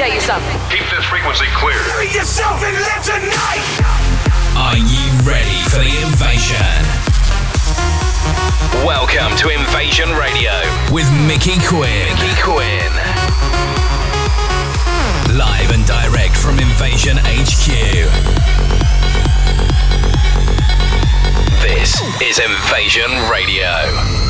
tell you something. Keep this frequency clear. Be yourself and live tonight. Are you ready for the invasion? Welcome to Invasion Radio with Micky Quinn. Micky Quinn. Live and direct from Invasion HQ. This is Invasion Radio.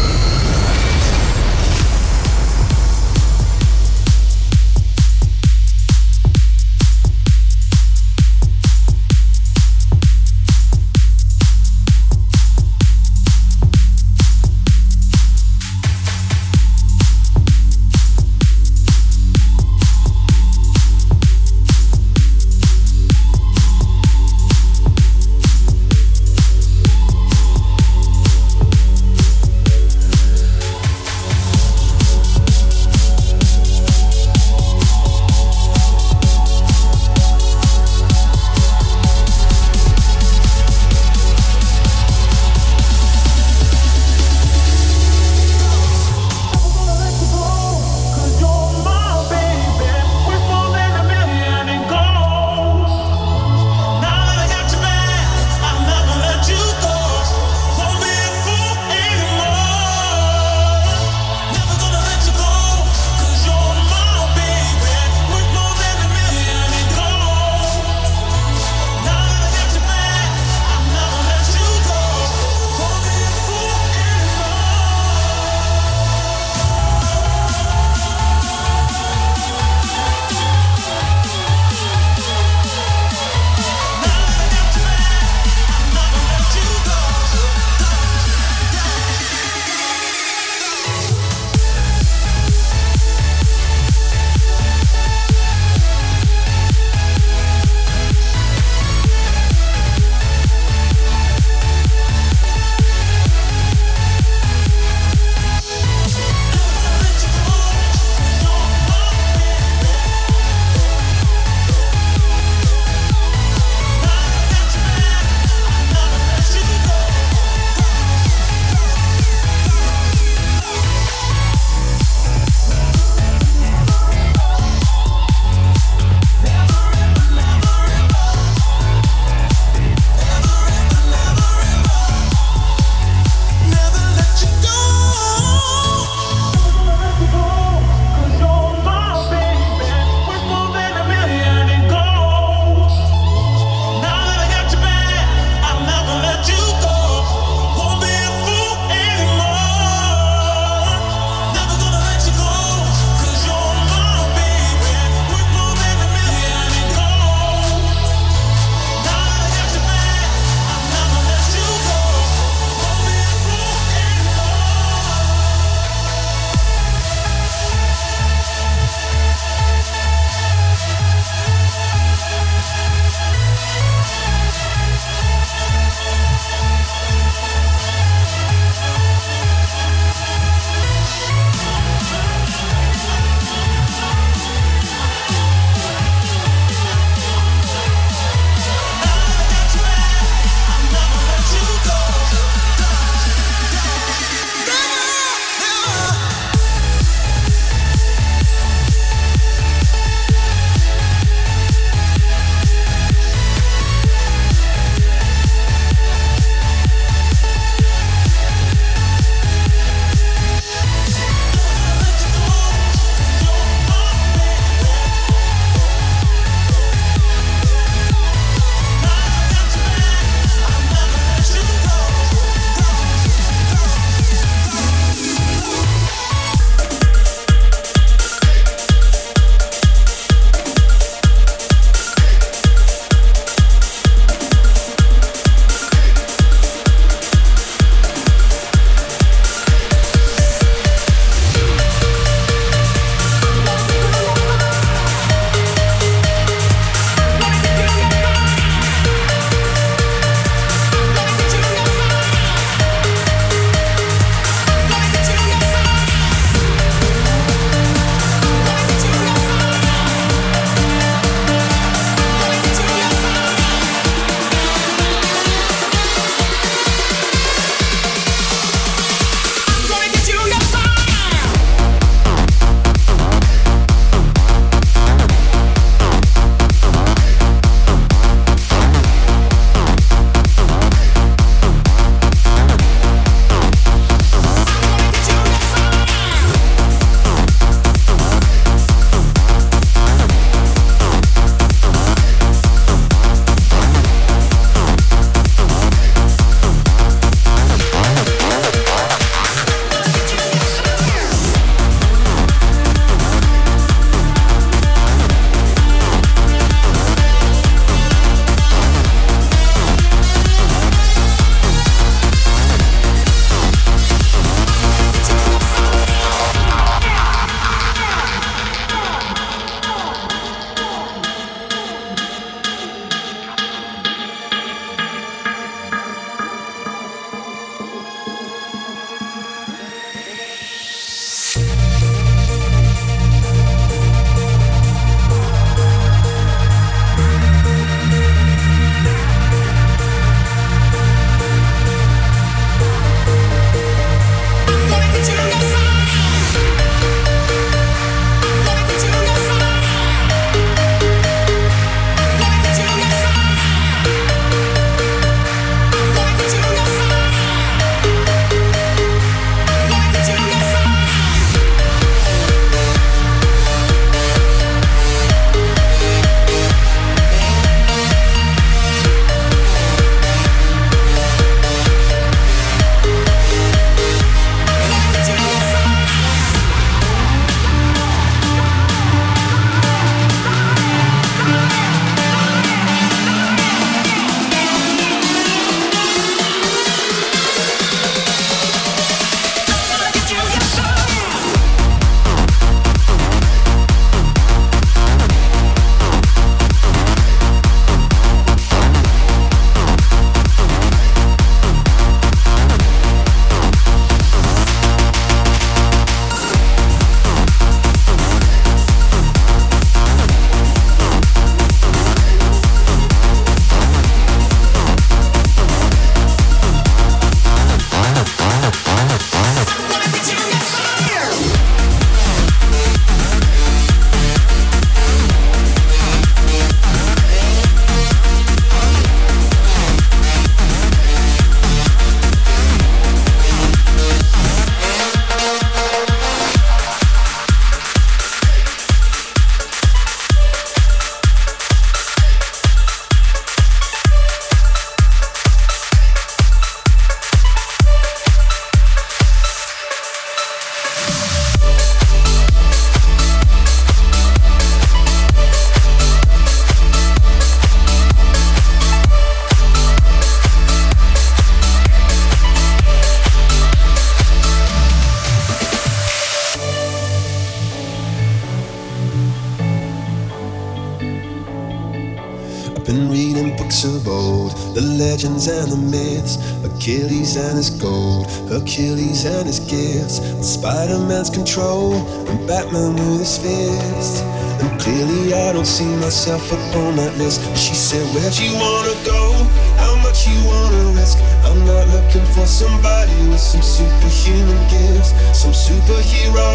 Achilles and his gold, Achilles and his gifts, Spider Man's control, and Batman with his fists. And clearly, I don't see myself upon that list. She said, Where'd you wanna go? How much you wanna risk? I'm not looking for somebody with some superhuman gifts, some superhero,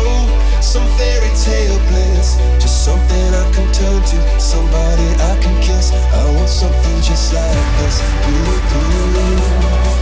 some fairy tale bliss. Just something I can turn to, somebody I can kiss. I want something just like this. Ooh, ooh.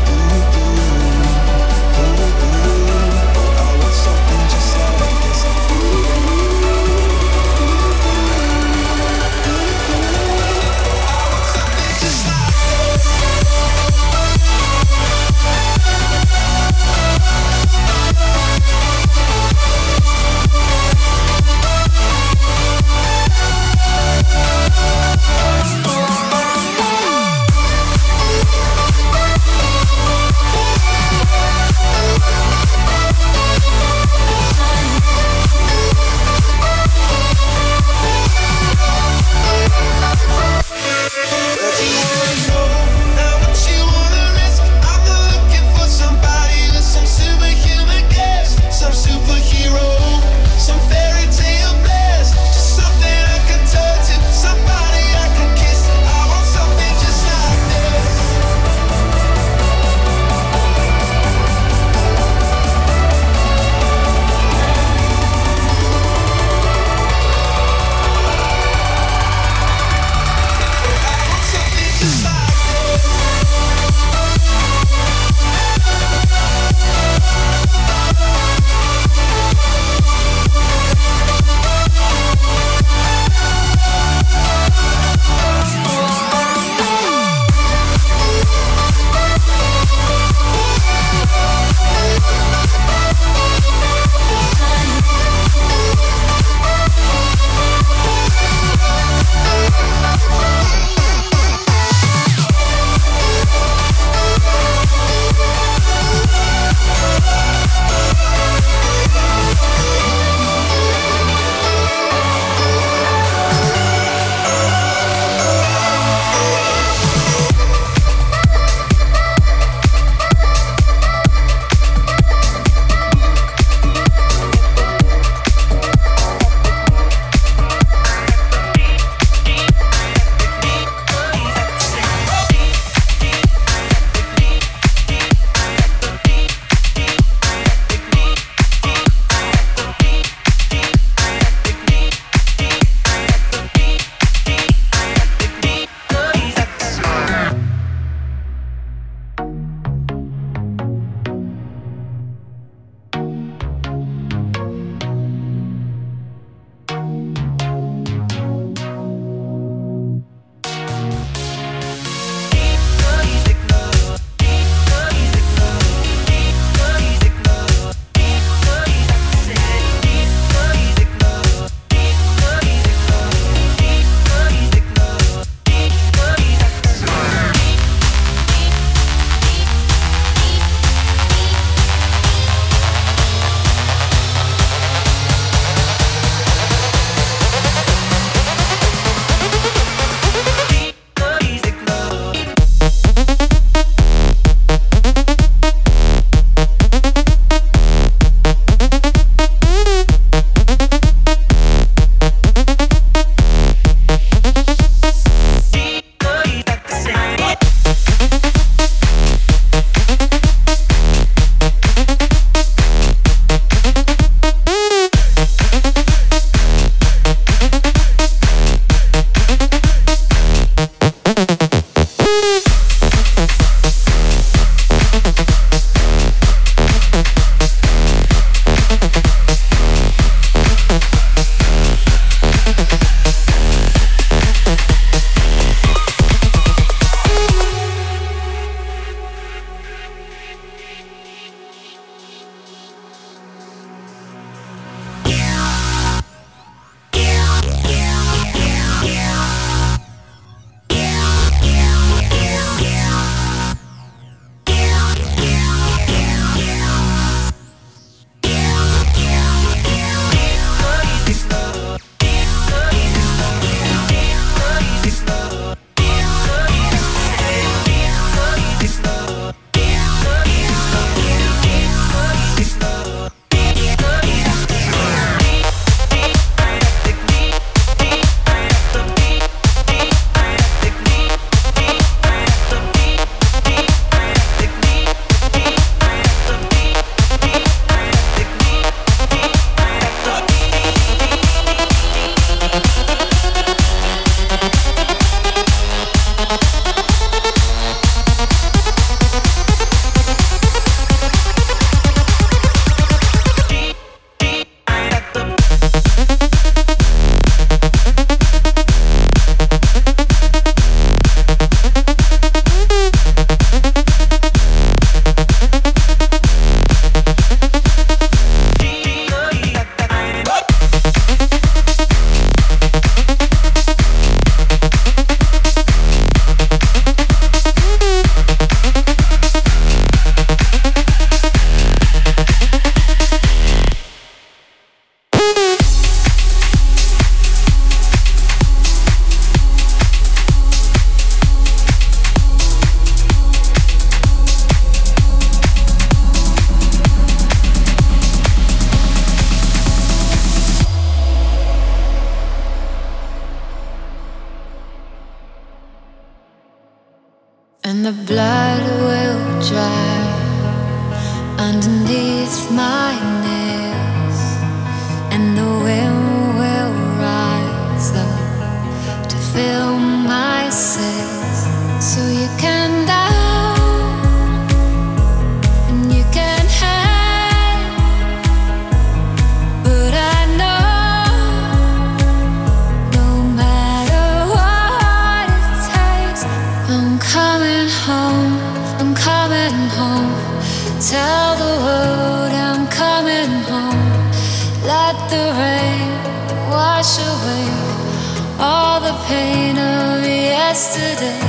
Yesterday.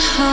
Coming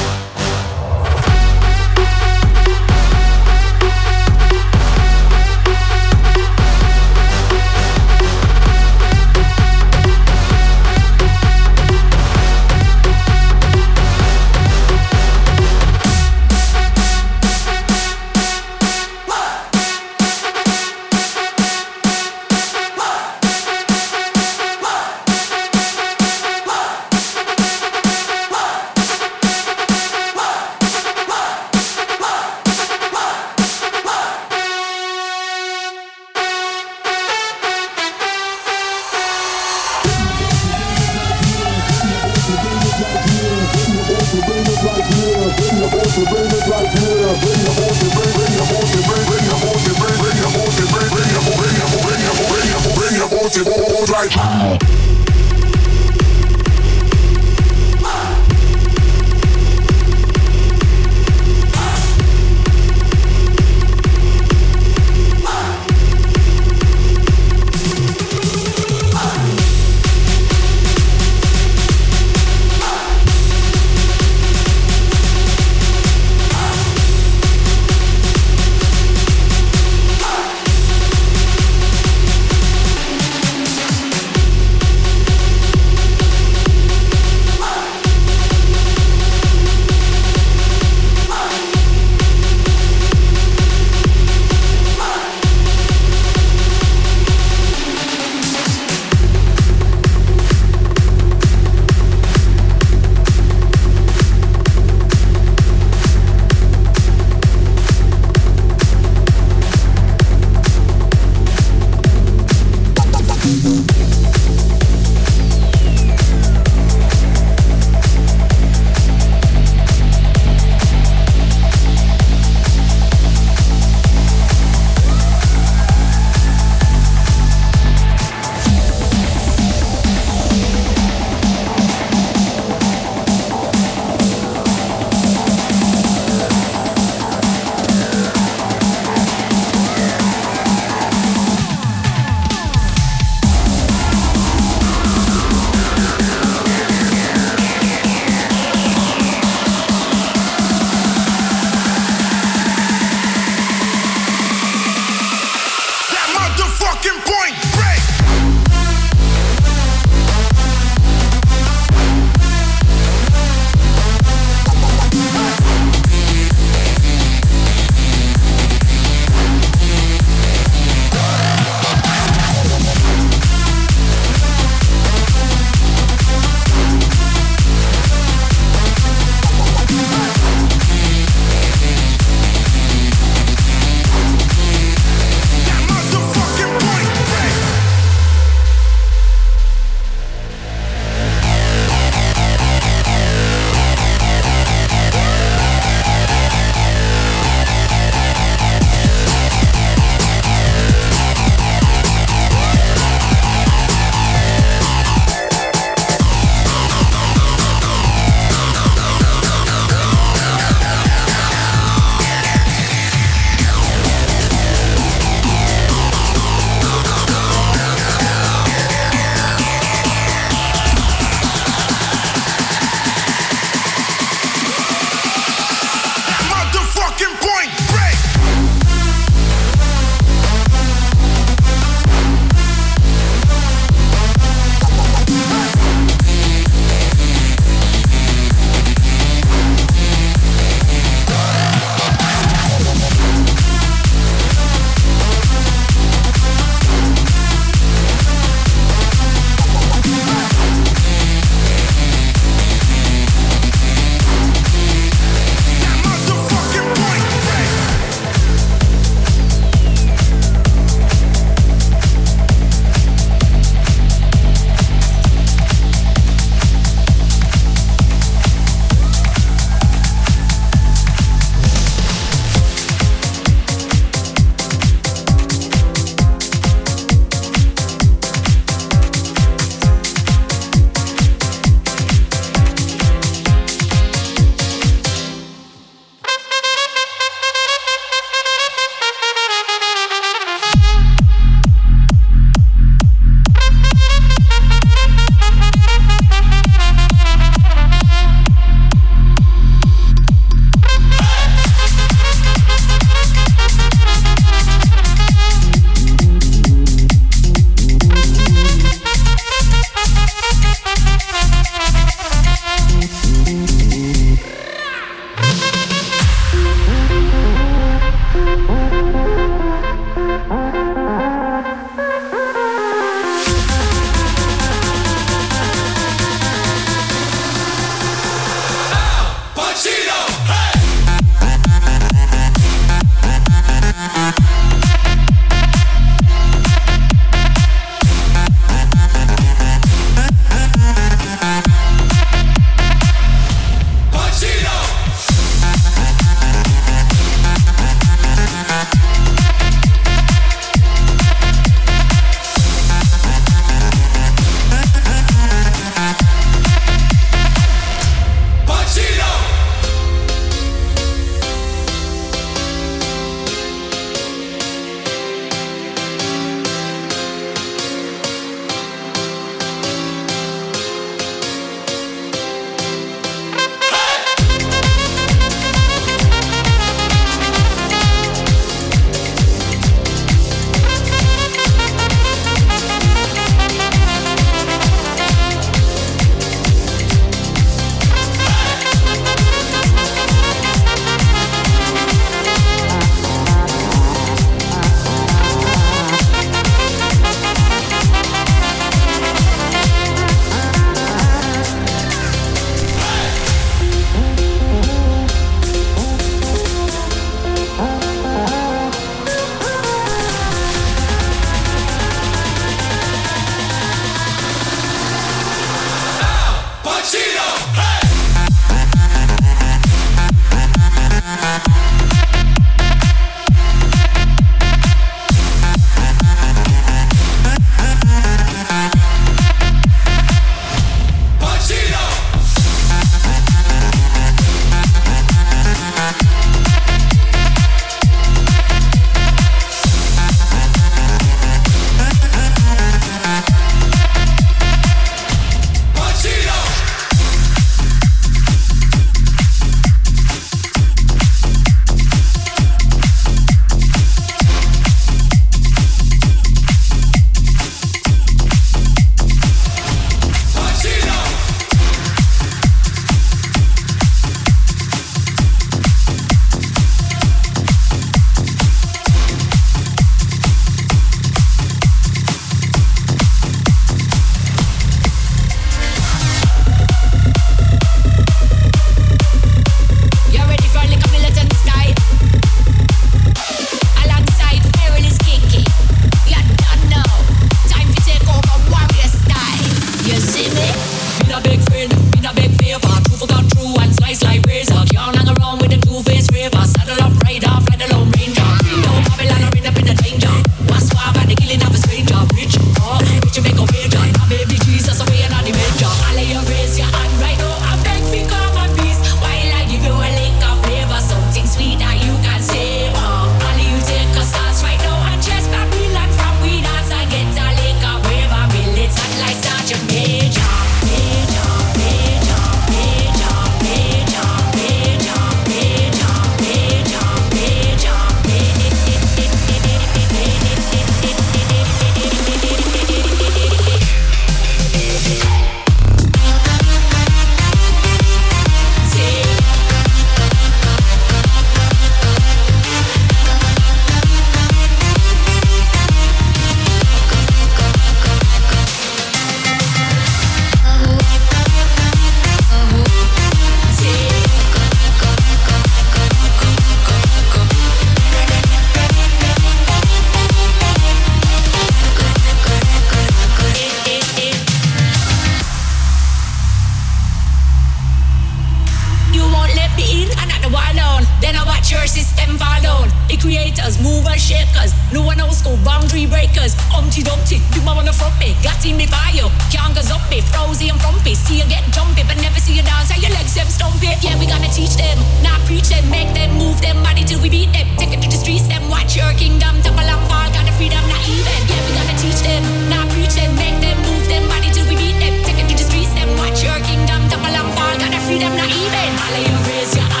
your system fall down. The creators, movers, shakers, no one else go boundary breakers. Umpty Dumpty, you my wanna front me, got in me fire. Can't go me, frozy and frumpy. See you get jumpy, but never see you dance. How your legs them stumpy. Yeah, we gonna teach them, not preach them, make them move them body till we beat them. Take it to the streets, them watch your kingdom, topple and fall, got the freedom, not even. Yeah, we gonna teach them, not preach them, make them move them body till we beat them. Take it to the streets, them watch your kingdom, topple and fall, got the freedom, not even. All of you raise your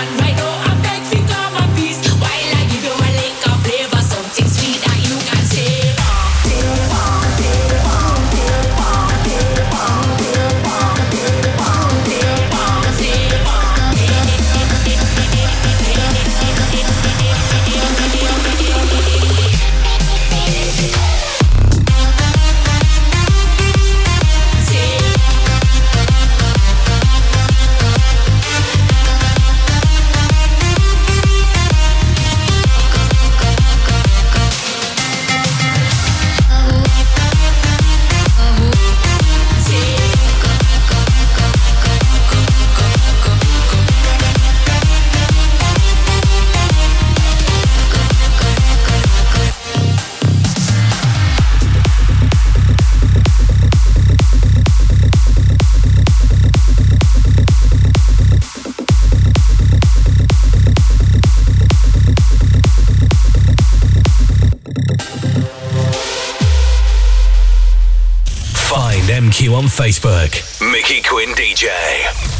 on Facebook. Micky Quinn DJ.